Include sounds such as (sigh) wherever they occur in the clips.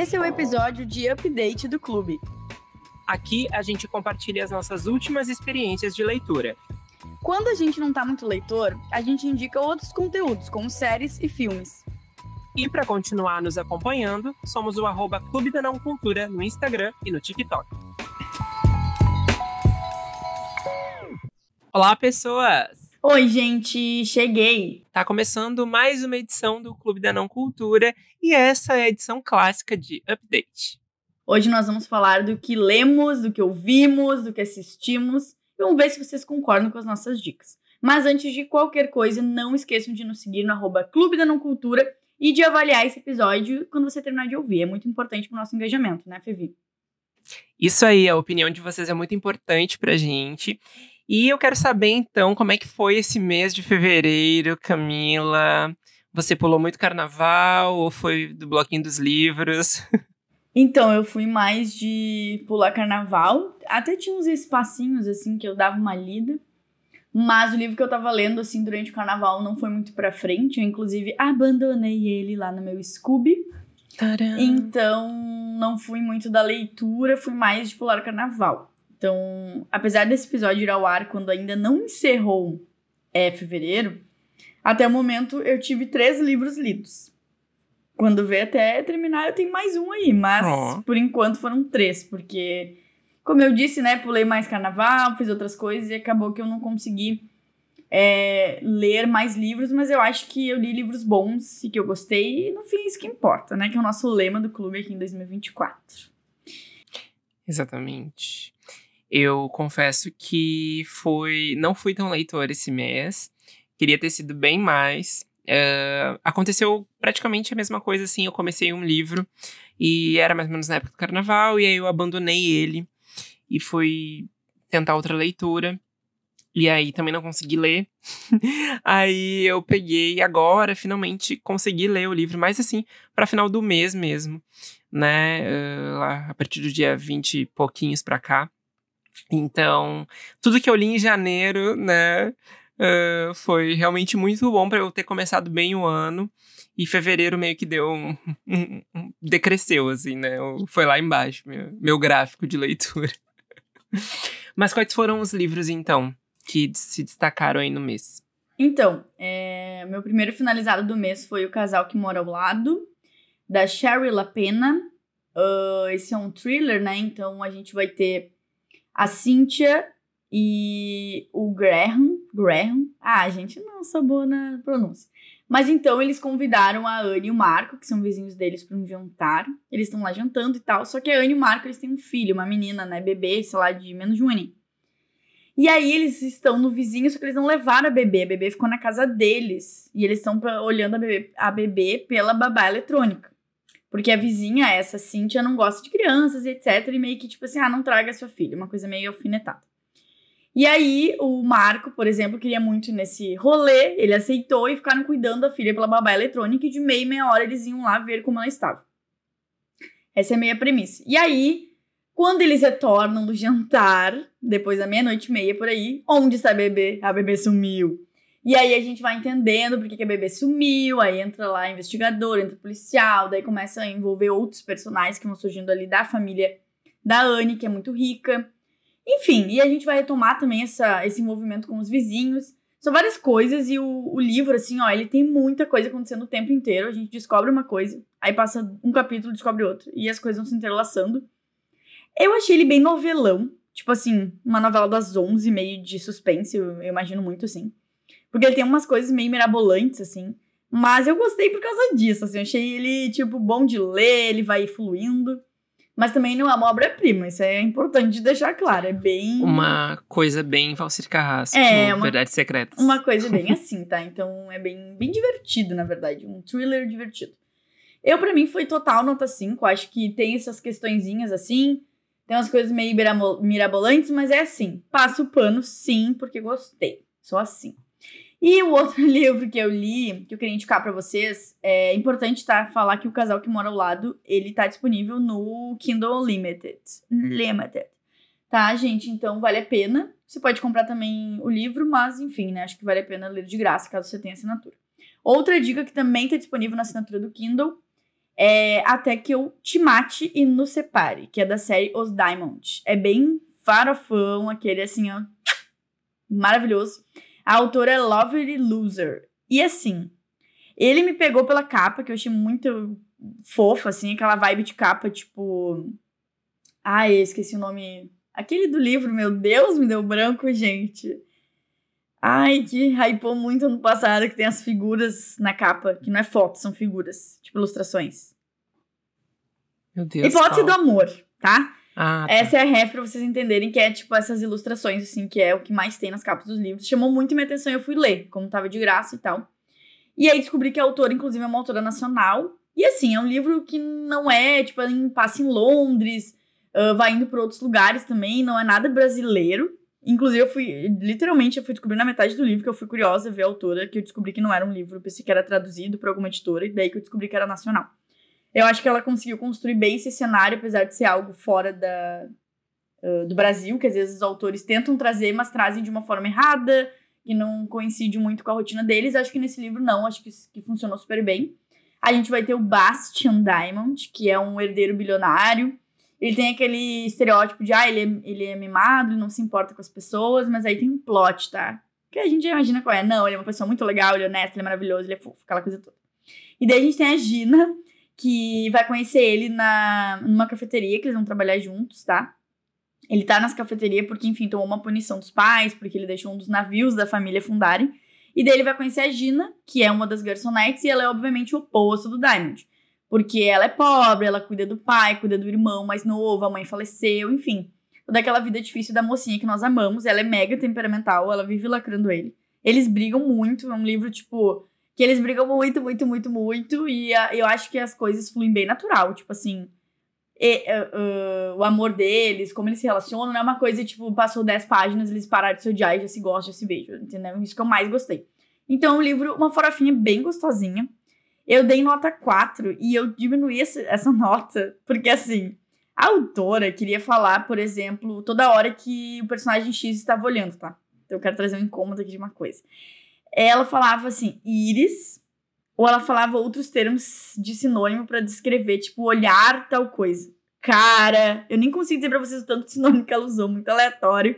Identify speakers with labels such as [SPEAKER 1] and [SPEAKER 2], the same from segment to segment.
[SPEAKER 1] Esse é o episódio de update do clube.
[SPEAKER 2] Aqui a gente compartilha as nossas últimas experiências de leitura.
[SPEAKER 1] Quando a gente não tá muito leitor, a gente indica outros conteúdos, como séries e filmes.
[SPEAKER 2] E para continuar nos acompanhando, somos o arroba Clube da Não Cultura no Instagram e no TikTok. Olá, pessoas!
[SPEAKER 1] Oi, gente, cheguei!
[SPEAKER 2] Tá começando mais uma edição do Clube da Não Cultura e essa é a edição clássica de Update.
[SPEAKER 1] Hoje nós vamos falar do que lemos, do que ouvimos, do que assistimos e vamos ver se vocês concordam com as nossas dicas. Mas antes de qualquer coisa, não esqueçam de nos seguir no arroba Clube da Não Cultura e de avaliar esse episódio quando você terminar de ouvir. É muito importante para o nosso engajamento, né, Fevi?
[SPEAKER 2] Isso aí, a opinião de vocês é muito importante pra gente. E eu quero saber então como é que foi esse mês de fevereiro, Camila. Você pulou muito carnaval ou foi do bloquinho dos livros? (laughs)
[SPEAKER 1] Então, eu fui mais de pular carnaval. Até tinha uns espacinhos assim que eu dava uma lida. Mas o livro que eu tava lendo assim durante o carnaval não foi muito pra frente. Eu inclusive abandonei ele lá no meu Scooby.
[SPEAKER 2] Tcharam.
[SPEAKER 1] Então, não fui muito da leitura, fui mais de pular carnaval. Então, apesar desse episódio ir ao ar quando ainda não encerrou é, fevereiro, até o momento eu tive três livros lidos. Quando vê até terminar, eu tenho mais um aí, mas
[SPEAKER 2] Ó.
[SPEAKER 1] por enquanto foram três, porque, como eu disse, né, pulei mais carnaval, fiz outras coisas e acabou que eu não consegui é, ler mais livros, mas eu acho que eu li livros bons e que eu gostei, e no fim isso que importa, né, que é o nosso lema do clube aqui em 2024.
[SPEAKER 2] Exatamente. Eu confesso que foi, não fui tão leitor esse mês. Queria ter sido bem mais. É, aconteceu praticamente a mesma coisa, assim. Eu comecei um livro e era mais ou menos na época do carnaval, e aí eu abandonei ele e fui tentar outra leitura. E aí também não consegui ler. (laughs) aí eu peguei agora, finalmente consegui ler o livro, mas assim, para final do mês mesmo, né? eh, lá a partir do dia 20 e pouquinhos pra cá. Então, tudo que eu li em janeiro, né? eh, foi realmente muito bom para eu ter começado bem o ano. E fevereiro meio que deu um, (laughs) um- um- decresceu, assim, né? Foi lá embaixo, meu, meu gráfico de leitura. (laughs) Mas quais foram os livros, então, que se destacaram aí no mês?
[SPEAKER 1] Então, é, meu primeiro finalizado do mês foi O Casal que Mora ao Lado, da Sherry Lapena. Ah, esse é um thriller, né? Então a gente vai ter a Cynthia e o Graham. Graham. Ah, gente, não sou boa na pronúncia. Mas então eles convidaram a Anne e o Marco, que são vizinhos deles, para um jantar. Eles estão lá jantando e tal. Só que a Anne e o Marco eles têm um filho, uma menina, né? Bebê, sei lá, de menos de um aninho. E aí eles estão no vizinho, só que eles não levaram a bebê. A bebê ficou na casa deles. E eles estão olhando a bebê, a bebê pela babá eletrônica. Porque a vizinha, essa Cíntia, não gosta de crianças etc. E meio que tipo assim, ah, não traga sua filha. Uma coisa meio alfinetada. E aí, o Marco, por exemplo, queria muito ir nesse rolê. Ele aceitou e ficaram cuidando da filha pela babá eletrônica. E de meia meia hora eles iam lá ver como ela estava. Essa é meio a premissa. E aí, quando eles retornam do jantar, depois da meia-noite e meia por aí, onde está a bebê? A bebê sumiu. E aí a gente vai entendendo por que, que a bebê sumiu, aí entra lá investigador, entra policial, daí começa a envolver outros personagens que vão surgindo ali da família da Anne, que é muito rica. Enfim, e a gente vai retomar também essa, esse envolvimento com os vizinhos. São várias coisas e o, o livro, assim, ó, ele tem muita coisa acontecendo o tempo inteiro. A gente descobre uma coisa, aí passa um capítulo, descobre outro, e as coisas vão se entrelaçando. Eu achei ele bem novelão. Tipo assim, uma novela das 11, meio de suspense, eu, eu imagino muito assim. Porque ele tem umas coisas meio mirabolantes, assim. Mas eu gostei por causa disso, assim. Eu achei ele, tipo, bom de ler, ele vai fluindo. Mas também não é uma obra-prima, isso é importante de deixar claro. É bem.
[SPEAKER 2] Uma coisa bem Valcir Carrasco,
[SPEAKER 1] É, uma-
[SPEAKER 2] Verdades Secretas.
[SPEAKER 1] Uma coisa bem assim, tá? Então é bem, bem divertido, na verdade. Um thriller divertido. Eu, pra mim, foi total nota 5. Acho que tem essas questõezinhas assim. Tem umas coisas meio mirabolantes, mas é assim. Passo o pano, sim, porque gostei. Sou assim. E o outro (laughs) livro que eu li, que eu queria indicar pra vocês, é importante tá, falar que o casal que mora ao lado, ele tá disponível no Kindle Limited. Limited. Tá, gente? Então vale a pena. Você pode comprar também o livro, mas enfim, né? Acho que vale a pena ler de graça, caso você tenha assinatura. Outra dica que também tá disponível na assinatura do Kindle é Até que eu te mate e nos separe, que é da série Os Diamond. É bem farofão, aquele assim, ó, maravilhoso. A autora é Lovely Loser. E assim, ele me pegou pela capa, que eu achei muito fofa, assim, aquela vibe de capa, tipo. Ai, esqueci o nome. Aquele do livro, meu Deus, me deu branco, gente. Ai, que hypou muito ano passado, que tem as figuras na capa, que não é foto, são figuras, tipo ilustrações.
[SPEAKER 2] Meu Deus.
[SPEAKER 1] Hipótese do amor, tá?
[SPEAKER 2] Ah, tá.
[SPEAKER 1] Essa é a ref pra vocês entenderem que é tipo essas ilustrações, assim, que é o que mais tem nas capas dos livros. Chamou muito minha atenção e eu fui ler, como tava de graça e tal. E aí descobri que a autora, inclusive, é uma autora nacional. E assim, é um livro que não é, tipo, passa em Londres, uh, vai indo para outros lugares também, não é nada brasileiro. Inclusive, eu fui, literalmente, eu fui descobrir na metade do livro que eu fui curiosa ver a autora, que eu descobri que não era um livro, pensei que era traduzido por alguma editora, e daí que eu descobri que era nacional. Eu acho que ela conseguiu construir bem esse cenário, apesar de ser algo fora da, uh, do Brasil, que às vezes os autores tentam trazer, mas trazem de uma forma errada, que não coincide muito com a rotina deles. Acho que nesse livro não, acho que, que funcionou super bem. A gente vai ter o Bastian Diamond, que é um herdeiro bilionário, ele tem aquele estereótipo de, ah, ele é, ele é mimado, ele não se importa com as pessoas, mas aí tem um plot, tá? Que a gente imagina qual é. Não, ele é uma pessoa muito legal, ele é honesto, ele é maravilhoso, ele é fofo, aquela coisa toda. E daí a gente tem a Gina, que vai conhecer ele na, numa cafeteria, que eles vão trabalhar juntos, tá? Ele tá nas cafeterias porque, enfim, tomou uma punição dos pais, porque ele deixou um dos navios da família fundarem. E daí ele vai conhecer a Gina, que é uma das garçonetes, e ela é obviamente o oposto do Diamond. Porque ela é pobre, ela cuida do pai, cuida do irmão mais novo, a mãe faleceu, enfim. Toda aquela vida difícil da mocinha que nós amamos. Ela é mega temperamental, ela vive lacrando ele. Eles brigam muito, é um livro, tipo, que eles brigam muito, muito, muito, muito. E a, eu acho que as coisas fluem bem natural. Tipo assim, e, uh, uh, o amor deles, como eles se relacionam, não é uma coisa, tipo, passou 10 páginas, eles pararam de se odiar e já se gostam, já se beijam, entendeu? Isso que eu mais gostei. Então, o livro, uma farofinha bem gostosinha. Eu dei nota 4 e eu diminuí essa, essa (laughs) nota, porque assim, a autora queria falar, por exemplo, toda hora que o personagem X estava olhando, tá? Então eu quero trazer um incômodo aqui de uma coisa. Ela falava assim, íris, ou ela falava outros termos de sinônimo para descrever, tipo, olhar tal coisa. Cara, eu nem consigo dizer pra vocês o tanto de sinônimo que ela usou, muito aleatório.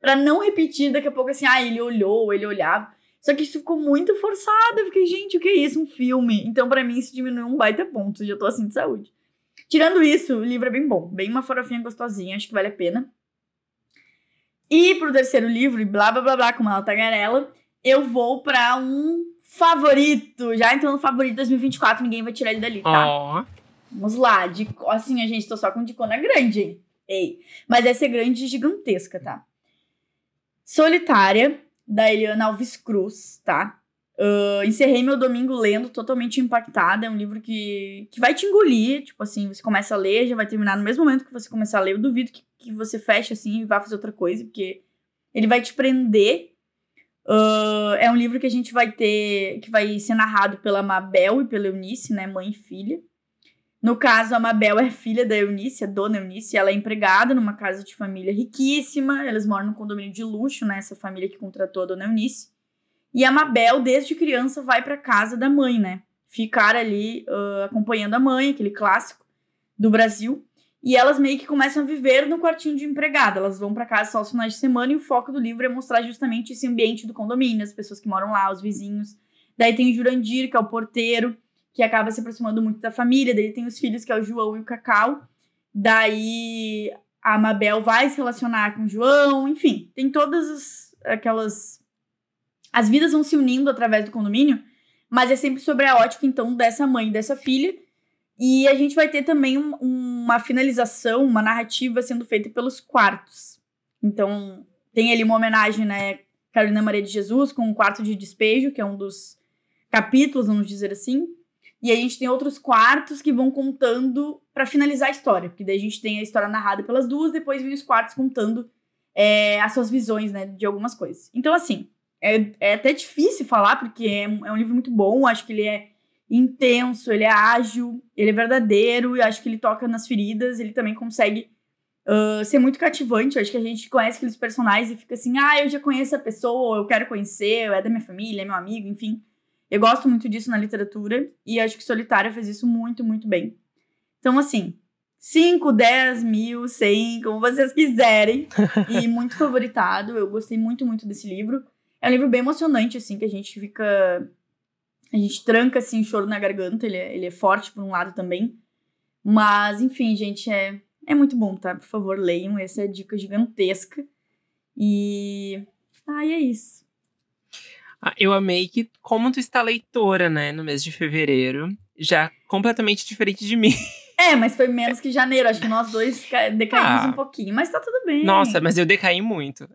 [SPEAKER 1] para não repetir daqui a pouco assim, ah, ele olhou, ele olhava. Só que isso ficou muito forçado. Eu fiquei, gente, o que é isso? Um filme. Então, para mim, isso diminuiu um baita ponto. Já tô assim de saúde. Tirando isso, o livro é bem bom. Bem uma farofinha gostosinha, acho que vale a pena. E pro terceiro livro, e blá blá blá blá, como ela tagarela, eu vou pra um favorito. Já entrou no favorito 2024, ninguém vai tirar ele dali, tá?
[SPEAKER 2] Ó.
[SPEAKER 1] Vamos lá. De, assim, a gente, tô só com dicona grande, hein? Ei. Mas essa é grande e gigantesca, tá? Solitária, da Eliana Alves Cruz, tá? Uh, encerrei meu domingo lendo, totalmente impactada. É um livro que, que vai te engolir. Tipo assim, você começa a ler, já vai terminar no mesmo momento que você começar a ler. Eu duvido que, que você feche assim e vá fazer outra coisa, porque ele vai te prender. Uh, é um livro que a gente vai ter, que vai ser narrado pela Mabel e pela Eunice, né? Mãe e filha. No caso, a Mabel é filha da Eunice, a dona Eunice, ela é empregada numa casa de família riquíssima, eles moram num condomínio de luxo, né, essa família que contratou a dona Eunice. E a Mabel, desde criança, vai para casa da mãe, né, ficar ali uh, acompanhando a mãe, aquele clássico do Brasil. E elas meio que começam a viver no quartinho de empregada. Elas vão para casa só aos finais de semana e o foco do livro é mostrar justamente esse ambiente do condomínio, as pessoas que moram lá, os vizinhos. Daí tem o Jurandir, que é o porteiro, que acaba se aproximando muito da família. Daí tem os filhos, que é o João e o Cacau. Daí a Mabel vai se relacionar com o João, enfim, tem todas as, aquelas. As vidas vão se unindo através do condomínio, mas é sempre sobre a ótica, então, dessa mãe e dessa filha. E a gente vai ter também um, uma finalização, uma narrativa sendo feita pelos quartos. Então, tem ali uma homenagem, né? Carolina Maria de Jesus com o quarto de despejo, que é um dos capítulos, vamos dizer assim. E a gente tem outros quartos que vão contando para finalizar a história. Porque daí a gente tem a história narrada pelas duas, depois vem os quartos contando é, as suas visões, né, de algumas coisas. Então, assim, é, é até difícil falar, porque é, é um livro muito bom, acho que ele é intenso, ele é ágil, ele é verdadeiro, e acho que ele toca nas feridas, ele também consegue uh, ser muito cativante. Acho que a gente conhece aqueles personagens e fica assim, ah, eu já conheço a pessoa, eu quero conhecer, é da minha família, é meu amigo, enfim. Eu gosto muito disso na literatura e acho que Solitária fez isso muito, muito bem. Então, assim, 5, 10 mil, 100, como vocês quiserem. e (laughs) muito favoritado. Eu gostei muito, muito desse livro. É um livro bem emocionante, assim, que a gente fica. A gente tranca, assim, o choro na garganta. Ele é, ele é forte por um lado também. Mas, enfim, gente, é, é muito bom, tá? Por favor, leiam. Essa é a dica gigantesca. E. Ah, e é isso.
[SPEAKER 2] Ah, eu amei que, como tu está leitora, né, no mês de fevereiro, já completamente diferente de mim.
[SPEAKER 1] É, mas foi menos que janeiro. Acho que nós dois decaímos ah, um pouquinho. Mas tá tudo bem.
[SPEAKER 2] Nossa, mas eu decaí muito.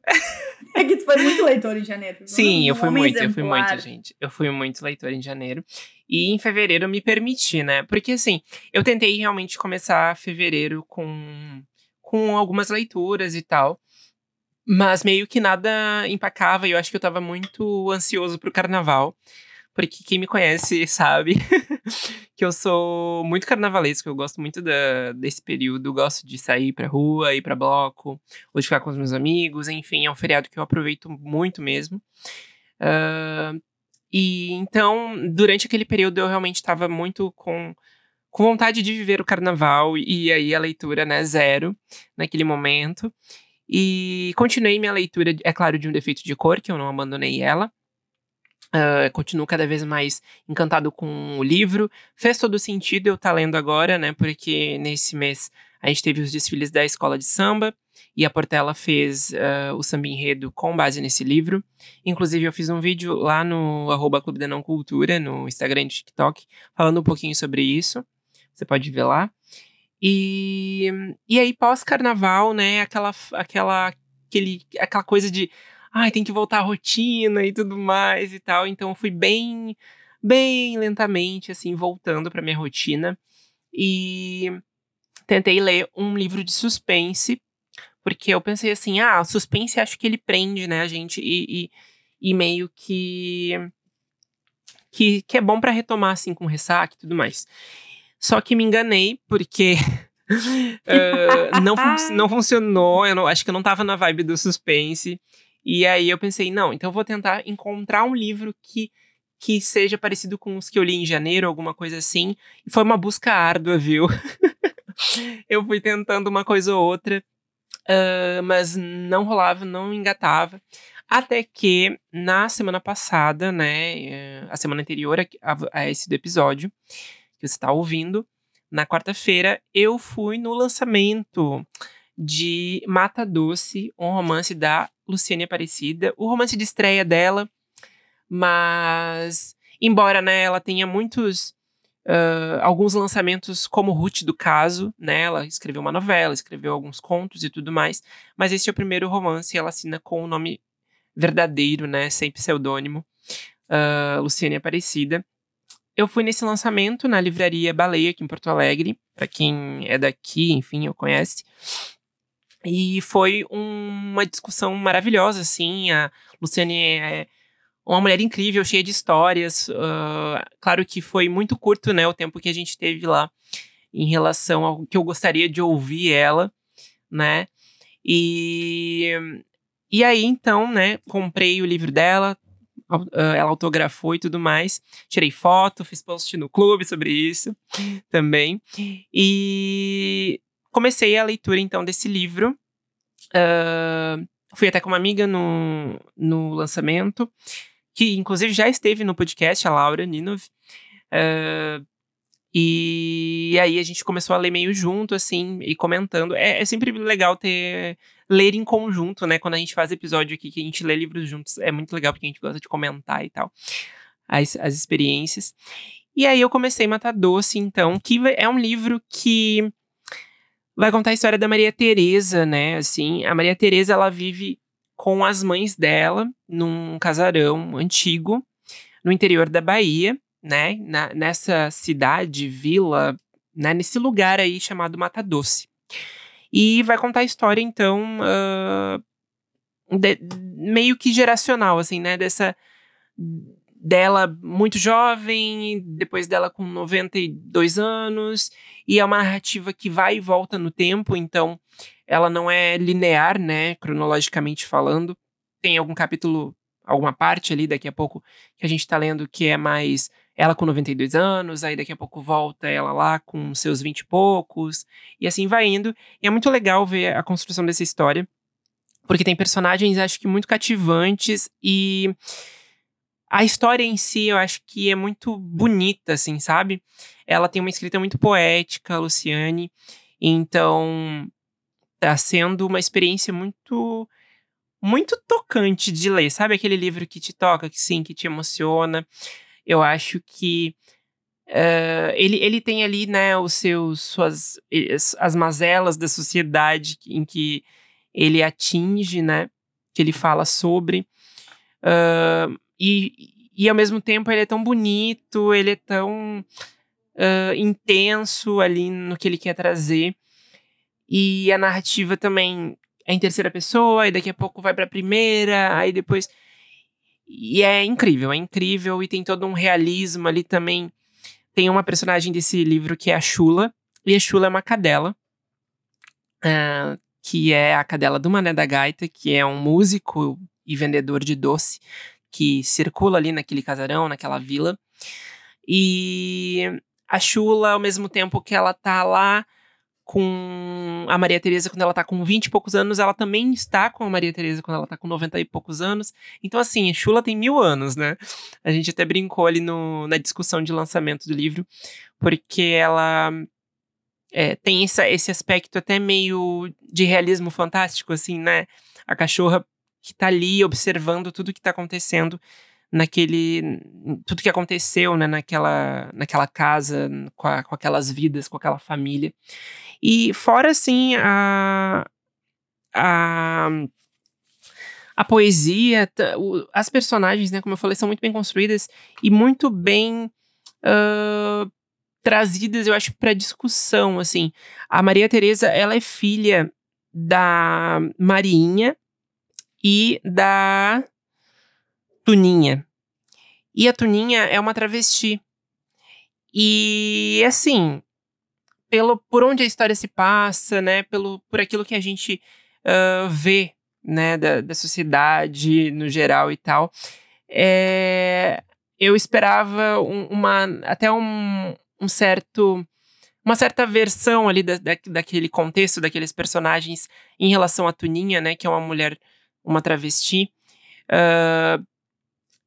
[SPEAKER 1] É que tu foi muito leitor em janeiro.
[SPEAKER 2] Sim, um eu fui muito, exemplar. eu fui muito, gente. Eu fui muito leitor em janeiro. E em fevereiro eu me permiti, né? Porque assim, eu tentei realmente começar fevereiro com, com algumas leituras e tal. Mas meio que nada empacava e eu acho que eu tava muito ansioso pro carnaval porque quem me conhece sabe (laughs) que eu sou muito carnavalesco, eu gosto muito da, desse período, gosto de sair pra rua, ir pra bloco, ou de ficar com os meus amigos, enfim, é um feriado que eu aproveito muito mesmo. Uh, e então, durante aquele período, eu realmente estava muito com, com vontade de viver o carnaval, e aí a leitura, né, zero, naquele momento. E continuei minha leitura, é claro, de um defeito de cor, que eu não abandonei ela. Continuo cada vez mais encantado com o livro. Fez todo sentido eu estar tá lendo agora, né? Porque nesse mês a gente teve os desfiles da escola de samba e a Portela fez uh, o samba enredo com base nesse livro. Inclusive, eu fiz um vídeo lá no arroba Clube da Não Cultura, no Instagram e TikTok, falando um pouquinho sobre isso. Você pode ver lá. E, e aí, pós-carnaval, né? Aquela, aquela, aquele, aquela coisa de ai, tem que voltar à rotina e tudo mais e tal. Então eu fui bem, bem lentamente, assim, voltando para minha rotina. E tentei ler um livro de suspense, porque eu pensei assim, ah, suspense acho que ele prende, né, a gente, e, e, e meio que, que, que é bom para retomar, assim, com ressaca e tudo mais. Só que me enganei, porque uh, (laughs) não, fun não funcionou, eu não, acho que eu não tava na vibe do suspense. E aí eu pensei, não, então eu vou tentar encontrar um livro que que seja parecido com os que eu li em janeiro, alguma coisa assim. E foi uma busca árdua, viu? (laughs) eu fui tentando uma coisa ou outra, uh, mas não rolava, não engatava. Até que na semana passada, né, a semana anterior a, a esse do episódio que você está ouvindo, na quarta-feira, eu fui no lançamento de Mata Doce, um romance da Luciane Aparecida. O romance de estreia dela, mas embora né, ela tenha muitos uh, alguns lançamentos como Ruth do caso, né? Ela escreveu uma novela, escreveu alguns contos e tudo mais, mas esse é o primeiro romance ela assina com o nome verdadeiro, né? Sem pseudônimo, uh, Luciane Aparecida. Eu fui nesse lançamento na livraria Baleia, aqui em Porto Alegre, para quem é daqui, enfim, eu conhece. E foi um, uma discussão maravilhosa, assim. A Luciane é uma mulher incrível, cheia de histórias. Uh, claro que foi muito curto, né, o tempo que a gente teve lá em relação ao que eu gostaria de ouvir ela, né? E, e aí, então, né, comprei o livro dela, ela autografou e tudo mais. Tirei foto, fiz post no clube sobre isso (laughs) também. E comecei a leitura, então, desse livro. Uh, fui até com uma amiga no, no lançamento, que inclusive já esteve no podcast, a Laura Ninov. Uh, e aí a gente começou a ler meio junto, assim, e comentando. É, é, sempre legal ter ler em conjunto, né? Quando a gente faz episódio aqui, que a gente lê livros juntos, é muito legal porque a gente gosta de comentar e tal. As, as experiências. E aí eu comecei Matar Doce, então, que é um livro que vai contar a história da Maria Teresa, né? Assim, a Maria Teresa ela vive com as mães dela num casarão antigo no interior da Bahia, né? Na, nessa cidade, vila, né? Nesse lugar aí chamado Mata Doce. E vai contar a história, então, uh, de, meio que geracional, assim, né? Dessa dela muito jovem, depois dela com 92 anos, e é uma narrativa que vai e volta no tempo, então ela não é linear, né, cronologicamente falando. Tem algum capítulo alguma parte ali daqui a pouco que a gente tá lendo que é mais ela com 92 anos, aí daqui a pouco volta ela lá com seus 20 e poucos, e assim vai indo. E é muito legal ver a construção dessa história, porque tem personagens, acho que muito cativantes e a história em si eu acho que é muito bonita, assim, sabe? Ela tem uma escrita muito poética, Luciane, então tá sendo uma experiência muito muito tocante de ler, sabe aquele livro que te toca, que sim, que te emociona. Eu acho que uh, ele, ele tem ali, né, os seus, suas, as mazelas da sociedade em que ele atinge, né, que ele fala sobre. Uh, e, e ao mesmo tempo ele é tão bonito, ele é tão uh, intenso ali no que ele quer trazer. E a narrativa também é em terceira pessoa, e daqui a pouco vai pra primeira, aí depois e é incrível, é incrível e tem todo um realismo ali também. Tem uma personagem desse livro que é a Chula, e a Chula é uma cadela, uh, que é a cadela do Mané da Gaita, que é um músico e vendedor de doce que circula ali naquele casarão, naquela vila. E a Chula, ao mesmo tempo que ela tá lá com a Maria Tereza quando ela tá com 20 e poucos anos, ela também está com a Maria Tereza quando ela tá com 90 e poucos anos. Então, assim, Chula tem mil anos, né? A gente até brincou ali no, na discussão de lançamento do livro, porque ela é, tem essa, esse aspecto até meio de realismo fantástico, assim, né? A cachorra que tá ali observando tudo que tá acontecendo naquele tudo que aconteceu né, naquela, naquela casa com, a, com aquelas vidas com aquela família e fora, assim, a. a a poesia, as personagens, né, como eu falei, são muito bem construídas e muito bem uh, trazidas, eu acho, para discussão, assim. A Maria Teresa, ela é filha da Marinha e da Tuninha. E a Tuninha é uma travesti. E, assim, pelo por onde a história se passa, né? Pelo, por aquilo que a gente uh, vê, né? Da, da sociedade no geral e tal. É, eu esperava um, uma até um, um certo uma certa versão ali da, da, daquele contexto, daqueles personagens em relação à Tuninha, né? Que é uma mulher, uma travesti. Uh,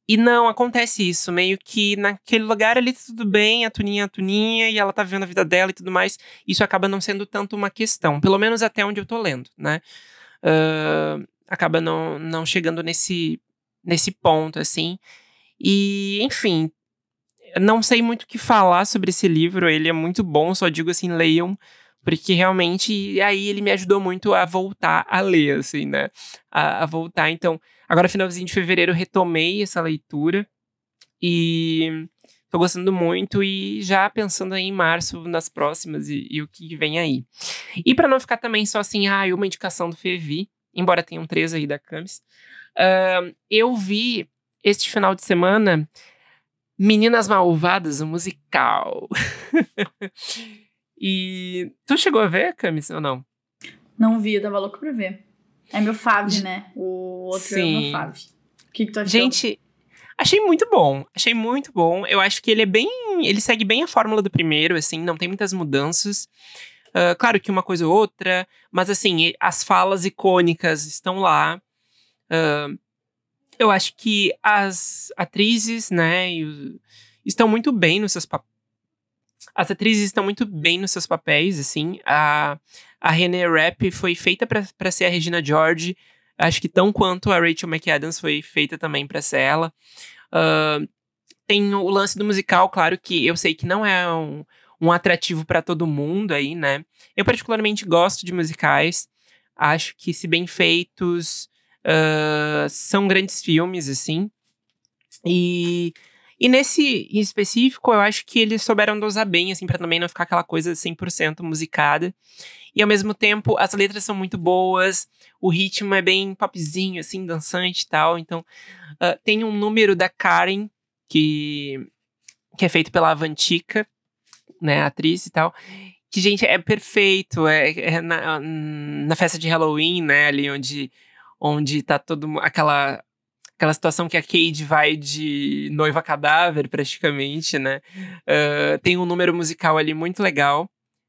[SPEAKER 2] e não, acontece isso, meio que naquele lugar ali tudo bem, a Tuninha é a Tuninha, e ela tá vivendo a vida dela e tudo mais. Isso acaba não sendo tanto uma questão, pelo menos até onde eu tô lendo, né? Uh, acaba não, não chegando nesse, nesse ponto, assim. E, enfim, não sei muito o que falar sobre esse livro, ele é muito bom, só digo assim, leiam, porque realmente aí ele me ajudou muito a voltar a ler, assim, né? A, a voltar, então Agora, finalzinho de fevereiro, retomei essa leitura e tô gostando muito e já pensando aí em março nas próximas e, e o que vem aí. E para não ficar também só assim, ah, uma indicação do Fevi, embora tenham três aí da Camis, uh, eu vi este final de semana Meninas Malvadas, o musical. (laughs) e tu chegou a ver, Camis, ou não?
[SPEAKER 1] Não vi, eu tava louco pra ver. É meu fave, né? O outro Sim. é meu fave. O que, que tu achou?
[SPEAKER 2] Gente, achei muito bom. Achei muito bom. Eu acho que ele é bem. Ele segue bem a fórmula do primeiro, assim, não tem muitas mudanças. Uh, claro que uma coisa ou outra, mas assim, as falas icônicas estão lá. Uh, eu acho que as atrizes, né, estão muito bem nos seus papéis. As atrizes estão muito bem nos seus papéis, assim. A, a René Rapp foi feita para ser a Regina George. Acho que tão quanto a Rachel McAdams foi feita também para ser ela. Uh, tem o lance do musical, claro que eu sei que não é um, um atrativo para todo mundo aí, né? Eu particularmente gosto de musicais. Acho que, se bem feitos, uh, são grandes filmes, assim. E e nesse em específico, eu acho que eles souberam dosar bem, assim, para também não ficar aquela coisa 100% musicada. E ao mesmo tempo, as letras são muito boas, o ritmo é bem popzinho, assim, dançante e tal. Então, uh, tem um número da Karen, que, que é feito pela Avantika, né, atriz e tal. Que, gente, é perfeito. É, é na, na festa de Halloween, né, ali onde, onde tá todo aquela aquela situação que a Cade vai de noiva cadáver, praticamente, né? Uh, tem um número musical ali muito legal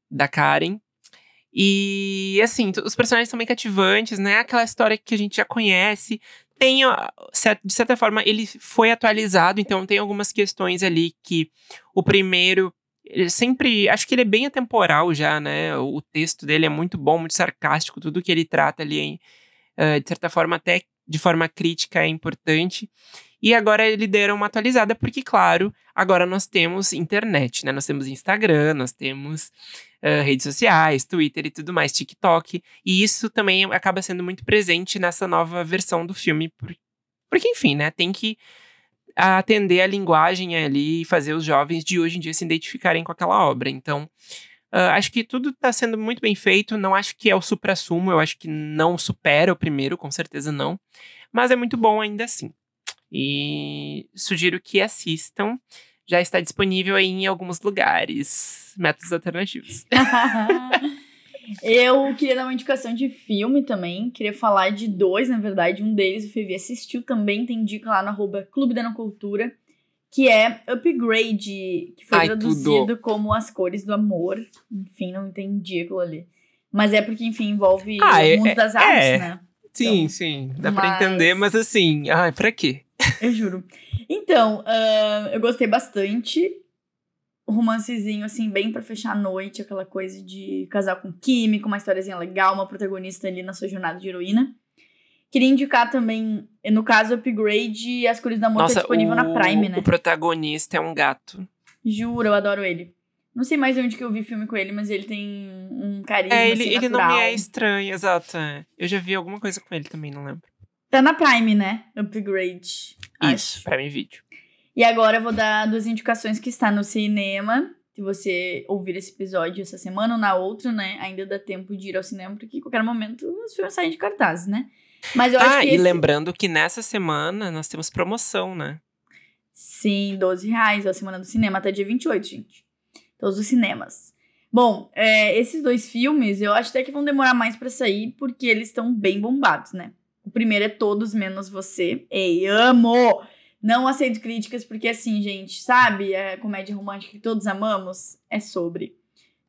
[SPEAKER 2] da Karen. E, assim, os personagens são bem cativantes, né? Aquela história que a gente já conhece. Tem, de certa forma, ele foi atualizado, então tem algumas questões ali que o primeiro ele sempre. Acho que ele é bem atemporal já, né? O texto dele é muito bom, muito sarcástico, tudo que ele trata ali, uh, de certa forma, até de forma crítica é importante. E agora ele deram uma atualizada, porque, claro, agora nós temos internet, né? Nós temos Instagram, nós temos uh, redes sociais, Twitter e tudo mais, TikTok. E isso também acaba sendo muito presente nessa nova versão do filme, porque, enfim, né? Tem que atender a linguagem ali e fazer os jovens de hoje em dia se identificarem com aquela obra. Então, uh, acho que tudo está sendo muito bem feito. Não acho que é o supra-sumo, eu acho que não supera o primeiro, com certeza não. Mas é muito bom ainda assim. E sugiro que assistam. Já está disponível em alguns lugares, métodos alternativos. (laughs)
[SPEAKER 1] Eu queria dar uma indicação de filme também. Queria falar de dois, na verdade. Um deles o Fevi assistiu também, tem dica lá no arroba Clube da Cultura, que é Upgrade, que foi Ai, traduzido tudo. como As Cores do Amor. Enfim, não entendi aquilo ali. Mas é porque, enfim, envolve ah, o é, mundo é, das artes, é. né?
[SPEAKER 2] Sim, então, sim. Dá mas... pra entender, mas assim, ai, pra quê?
[SPEAKER 1] Eu juro. Então, uh, eu gostei bastante romancezinho, assim, bem para fechar a noite, aquela coisa de casal com química, uma historiazinha legal, uma protagonista ali na sua jornada de heroína. Queria indicar também, no caso, Upgrade As Cores da Amor, Nossa, disponível o, na Prime, né?
[SPEAKER 2] O protagonista é um gato.
[SPEAKER 1] Juro, eu adoro ele. Não sei mais onde que eu vi filme com ele, mas ele tem um carisma
[SPEAKER 2] É, ele,
[SPEAKER 1] assim,
[SPEAKER 2] ele não me é estranho, exato. É. Eu já vi alguma coisa com ele também, não lembro.
[SPEAKER 1] Tá na Prime, né? Upgrade. Isso,
[SPEAKER 2] acho. Prime Video.
[SPEAKER 1] E agora eu vou dar duas indicações que está no cinema. Se você ouvir esse episódio essa semana ou na outra, né? Ainda dá tempo de ir ao cinema, porque em qualquer momento os filmes saem de cartaz, né?
[SPEAKER 2] Mas eu acho ah, que. e esse... lembrando que nessa semana nós temos promoção, né?
[SPEAKER 1] Sim, 12 reais a semana do cinema, até dia 28, gente. Todos os cinemas. Bom, é, esses dois filmes eu acho até que vão demorar mais para sair, porque eles estão bem bombados, né? O primeiro é Todos Menos Você. Ei, amo! Não aceito críticas, porque assim, gente, sabe? A comédia romântica que todos amamos é sobre.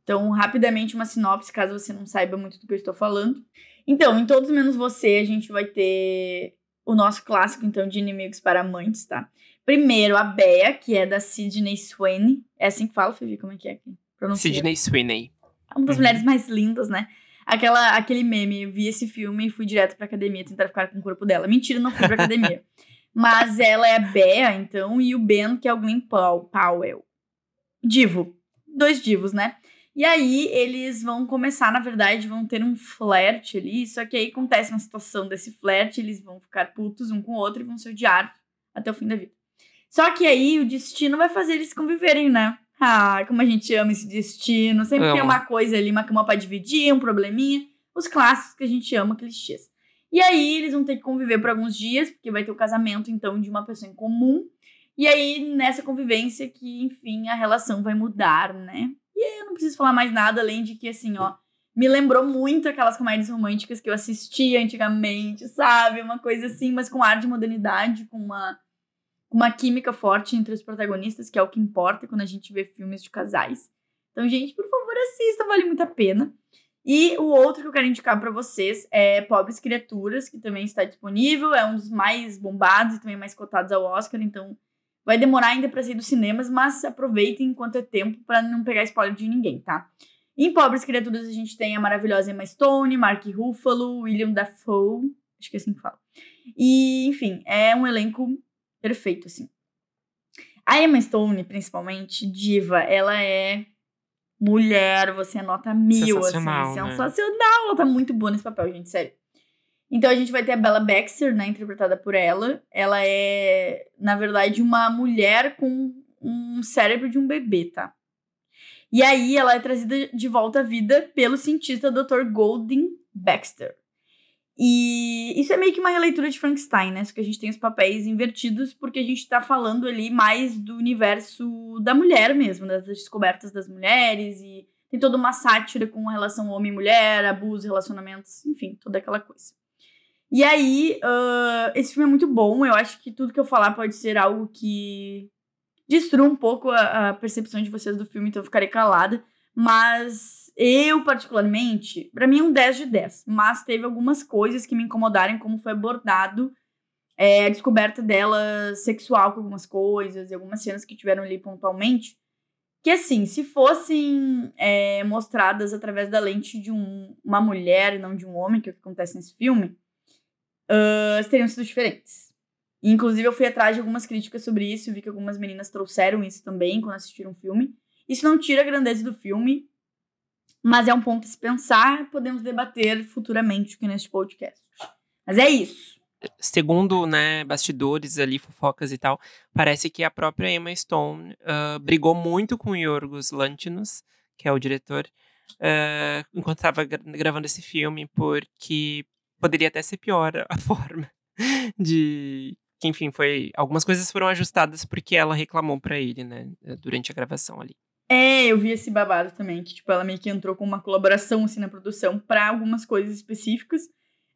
[SPEAKER 1] Então, rapidamente, uma sinopse, caso você não saiba muito do que eu estou falando. Então, em Todos Menos Você, a gente vai ter o nosso clássico, então, de Inimigos para Amantes, tá? Primeiro, a Bea, que é da Sidney Sweeney. É assim que fala, Fivi? Como é que é aqui?
[SPEAKER 2] Pronuncia. Sidney Sweeney.
[SPEAKER 1] É uma das uhum. mulheres mais lindas, né? Aquela, aquele meme, eu vi esse filme e fui direto pra academia tentar ficar com o corpo dela. Mentira, não fui pra academia. (laughs) Mas ela é a Bea, então, e o Ben, que é o Glenn Powell. Divo. Dois divos, né? E aí eles vão começar, na verdade, vão ter um flerte ali, só que aí acontece uma situação desse flerte, eles vão ficar putos um com o outro e vão se odiar até o fim da vida. Só que aí o destino vai fazer eles conviverem, né? Ah, como a gente ama esse destino. Sempre tem uma coisa ali, uma cama pra dividir, um probleminha. Os clássicos que a gente ama, clichês. E aí eles vão ter que conviver por alguns dias, porque vai ter o casamento, então, de uma pessoa em comum. E aí, nessa convivência que, enfim, a relação vai mudar, né? Eu não preciso falar mais nada, além de que, assim, ó, me lembrou muito aquelas comédias românticas que eu assistia antigamente, sabe? Uma coisa assim, mas com ar de modernidade, com uma, uma química forte entre os protagonistas, que é o que importa quando a gente vê filmes de casais. Então, gente, por favor, assista, vale muito a pena. E o outro que eu quero indicar para vocês é Pobres Criaturas, que também está disponível, é um dos mais bombados e também mais cotados ao Oscar, então vai demorar ainda para sair dos cinemas, mas aproveitem enquanto é tempo para não pegar spoiler de ninguém, tá? Em Pobres Criaturas a gente tem a maravilhosa Emma Stone, Mark Ruffalo, William Dafoe, acho que é assim que fala. E, enfim, é um elenco perfeito, assim. A Emma Stone, principalmente, diva, ela é mulher, você anota mil, assim. Sensacional, né? sensacional. Ela tá muito boa nesse papel, gente, sério. Então a gente vai ter a Bella Baxter, né, interpretada por ela. Ela é, na verdade, uma mulher com um cérebro de um bebê, tá? E aí ela é trazida de volta à vida pelo cientista Dr. Golden Baxter. E isso é meio que uma releitura de Frankenstein, né? Só que a gente tem os papéis invertidos porque a gente tá falando ali mais do universo da mulher mesmo, das descobertas das mulheres e tem toda uma sátira com relação homem e mulher, abuso, relacionamentos, enfim, toda aquela coisa. E aí, uh, esse filme é muito bom. Eu acho que tudo que eu falar pode ser algo que destrua um pouco a, a percepção de vocês do filme, então eu ficarei calada. Mas eu, particularmente, para mim é um 10 de 10. Mas teve algumas coisas que me incomodaram, como foi abordado é, a descoberta dela sexual com algumas coisas e algumas cenas que tiveram ali pontualmente. Que, assim, se fossem é, mostradas através da lente de um, uma mulher e não de um homem, que é o que acontece nesse filme, uh, teriam sido diferentes. Inclusive, eu fui atrás de algumas críticas sobre isso, vi que algumas meninas trouxeram isso também quando assistiram o filme. Isso não tira a grandeza do filme, mas é um ponto a se pensar, podemos debater futuramente aqui neste podcast. Mas é isso.
[SPEAKER 2] Segundo, né, bastidores ali, fofocas e tal, parece que a própria Emma Stone uh, brigou muito com o Yorgos Lanthimos, que é o diretor, uh, enquanto estava gravando esse filme, porque poderia até ser pior a (laughs) forma de que enfim foi algumas coisas foram ajustadas porque ela reclamou para ele né durante a gravação ali.
[SPEAKER 1] É eu vi esse babado também que tipo ela meio que entrou com uma colaboração assim na produção para algumas coisas específicas.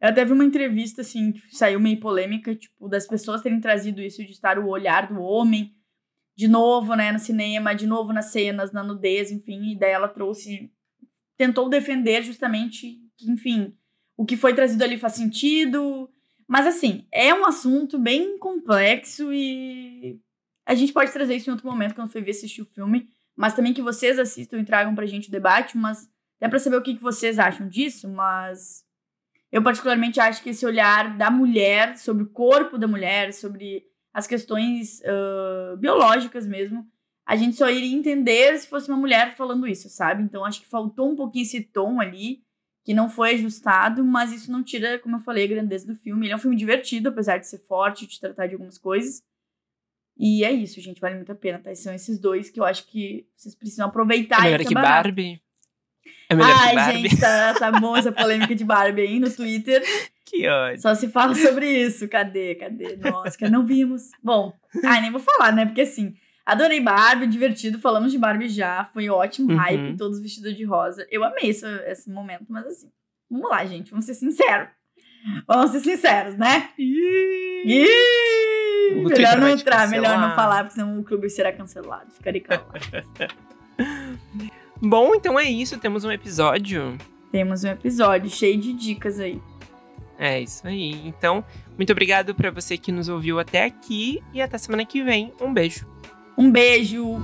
[SPEAKER 1] Eu até vi uma entrevista assim que saiu meio polêmica tipo das pessoas terem trazido isso de estar o olhar do homem de novo né no cinema de novo nas cenas na nudez enfim e daí ela trouxe tentou defender justamente que enfim o que foi trazido ali faz sentido. Mas assim, é um assunto bem complexo e a gente pode trazer isso em outro momento quando for ver assistir o filme. Mas também que vocês assistam e tragam pra gente o debate, mas é pra saber o que, que vocês acham disso, mas eu particularmente acho que esse olhar da mulher sobre o corpo da mulher, sobre as questões uh, biológicas mesmo, a gente só iria entender se fosse uma mulher falando isso, sabe? Então acho que faltou um pouquinho esse tom ali que não foi ajustado, mas isso não tira, como eu falei, a grandeza do filme. Ele é um filme divertido, apesar de ser forte, de tratar de algumas coisas. E é isso, gente, vale muito a pena, tá? são esses dois que eu acho que vocês precisam aproveitar.
[SPEAKER 2] É melhor que Barbie? É melhor
[SPEAKER 1] Ai,
[SPEAKER 2] que Barbie?
[SPEAKER 1] gente, tá, tá bom essa polêmica de Barbie aí no Twitter. (laughs)
[SPEAKER 2] Que ódio.
[SPEAKER 1] Só se fala sobre isso. Cadê? Cadê? Nossa, que não vimos. Bom, ai, nem vou falar, né? Porque assim, Adorei Barbie, divertido. Falamos de Barbie já. Foi ótimo. Uhum. Hype, todos vestidos de rosa. Eu amei esse, esse momento, mas assim. Vamos lá, gente. Vamos ser sinceros. Vamos ser sinceros, né? Ih! Melhor não entrar, melhor não falar, porque senão o clube será cancelado. Ficarei calado. (laughs)
[SPEAKER 2] Bom, então é isso. Temos um episódio.
[SPEAKER 1] Temos um episódio cheio de dicas aí.
[SPEAKER 2] É isso aí. Então, muito obrigado para você que nos ouviu até aqui e até semana que vem. Um beijo.
[SPEAKER 1] Um beijo!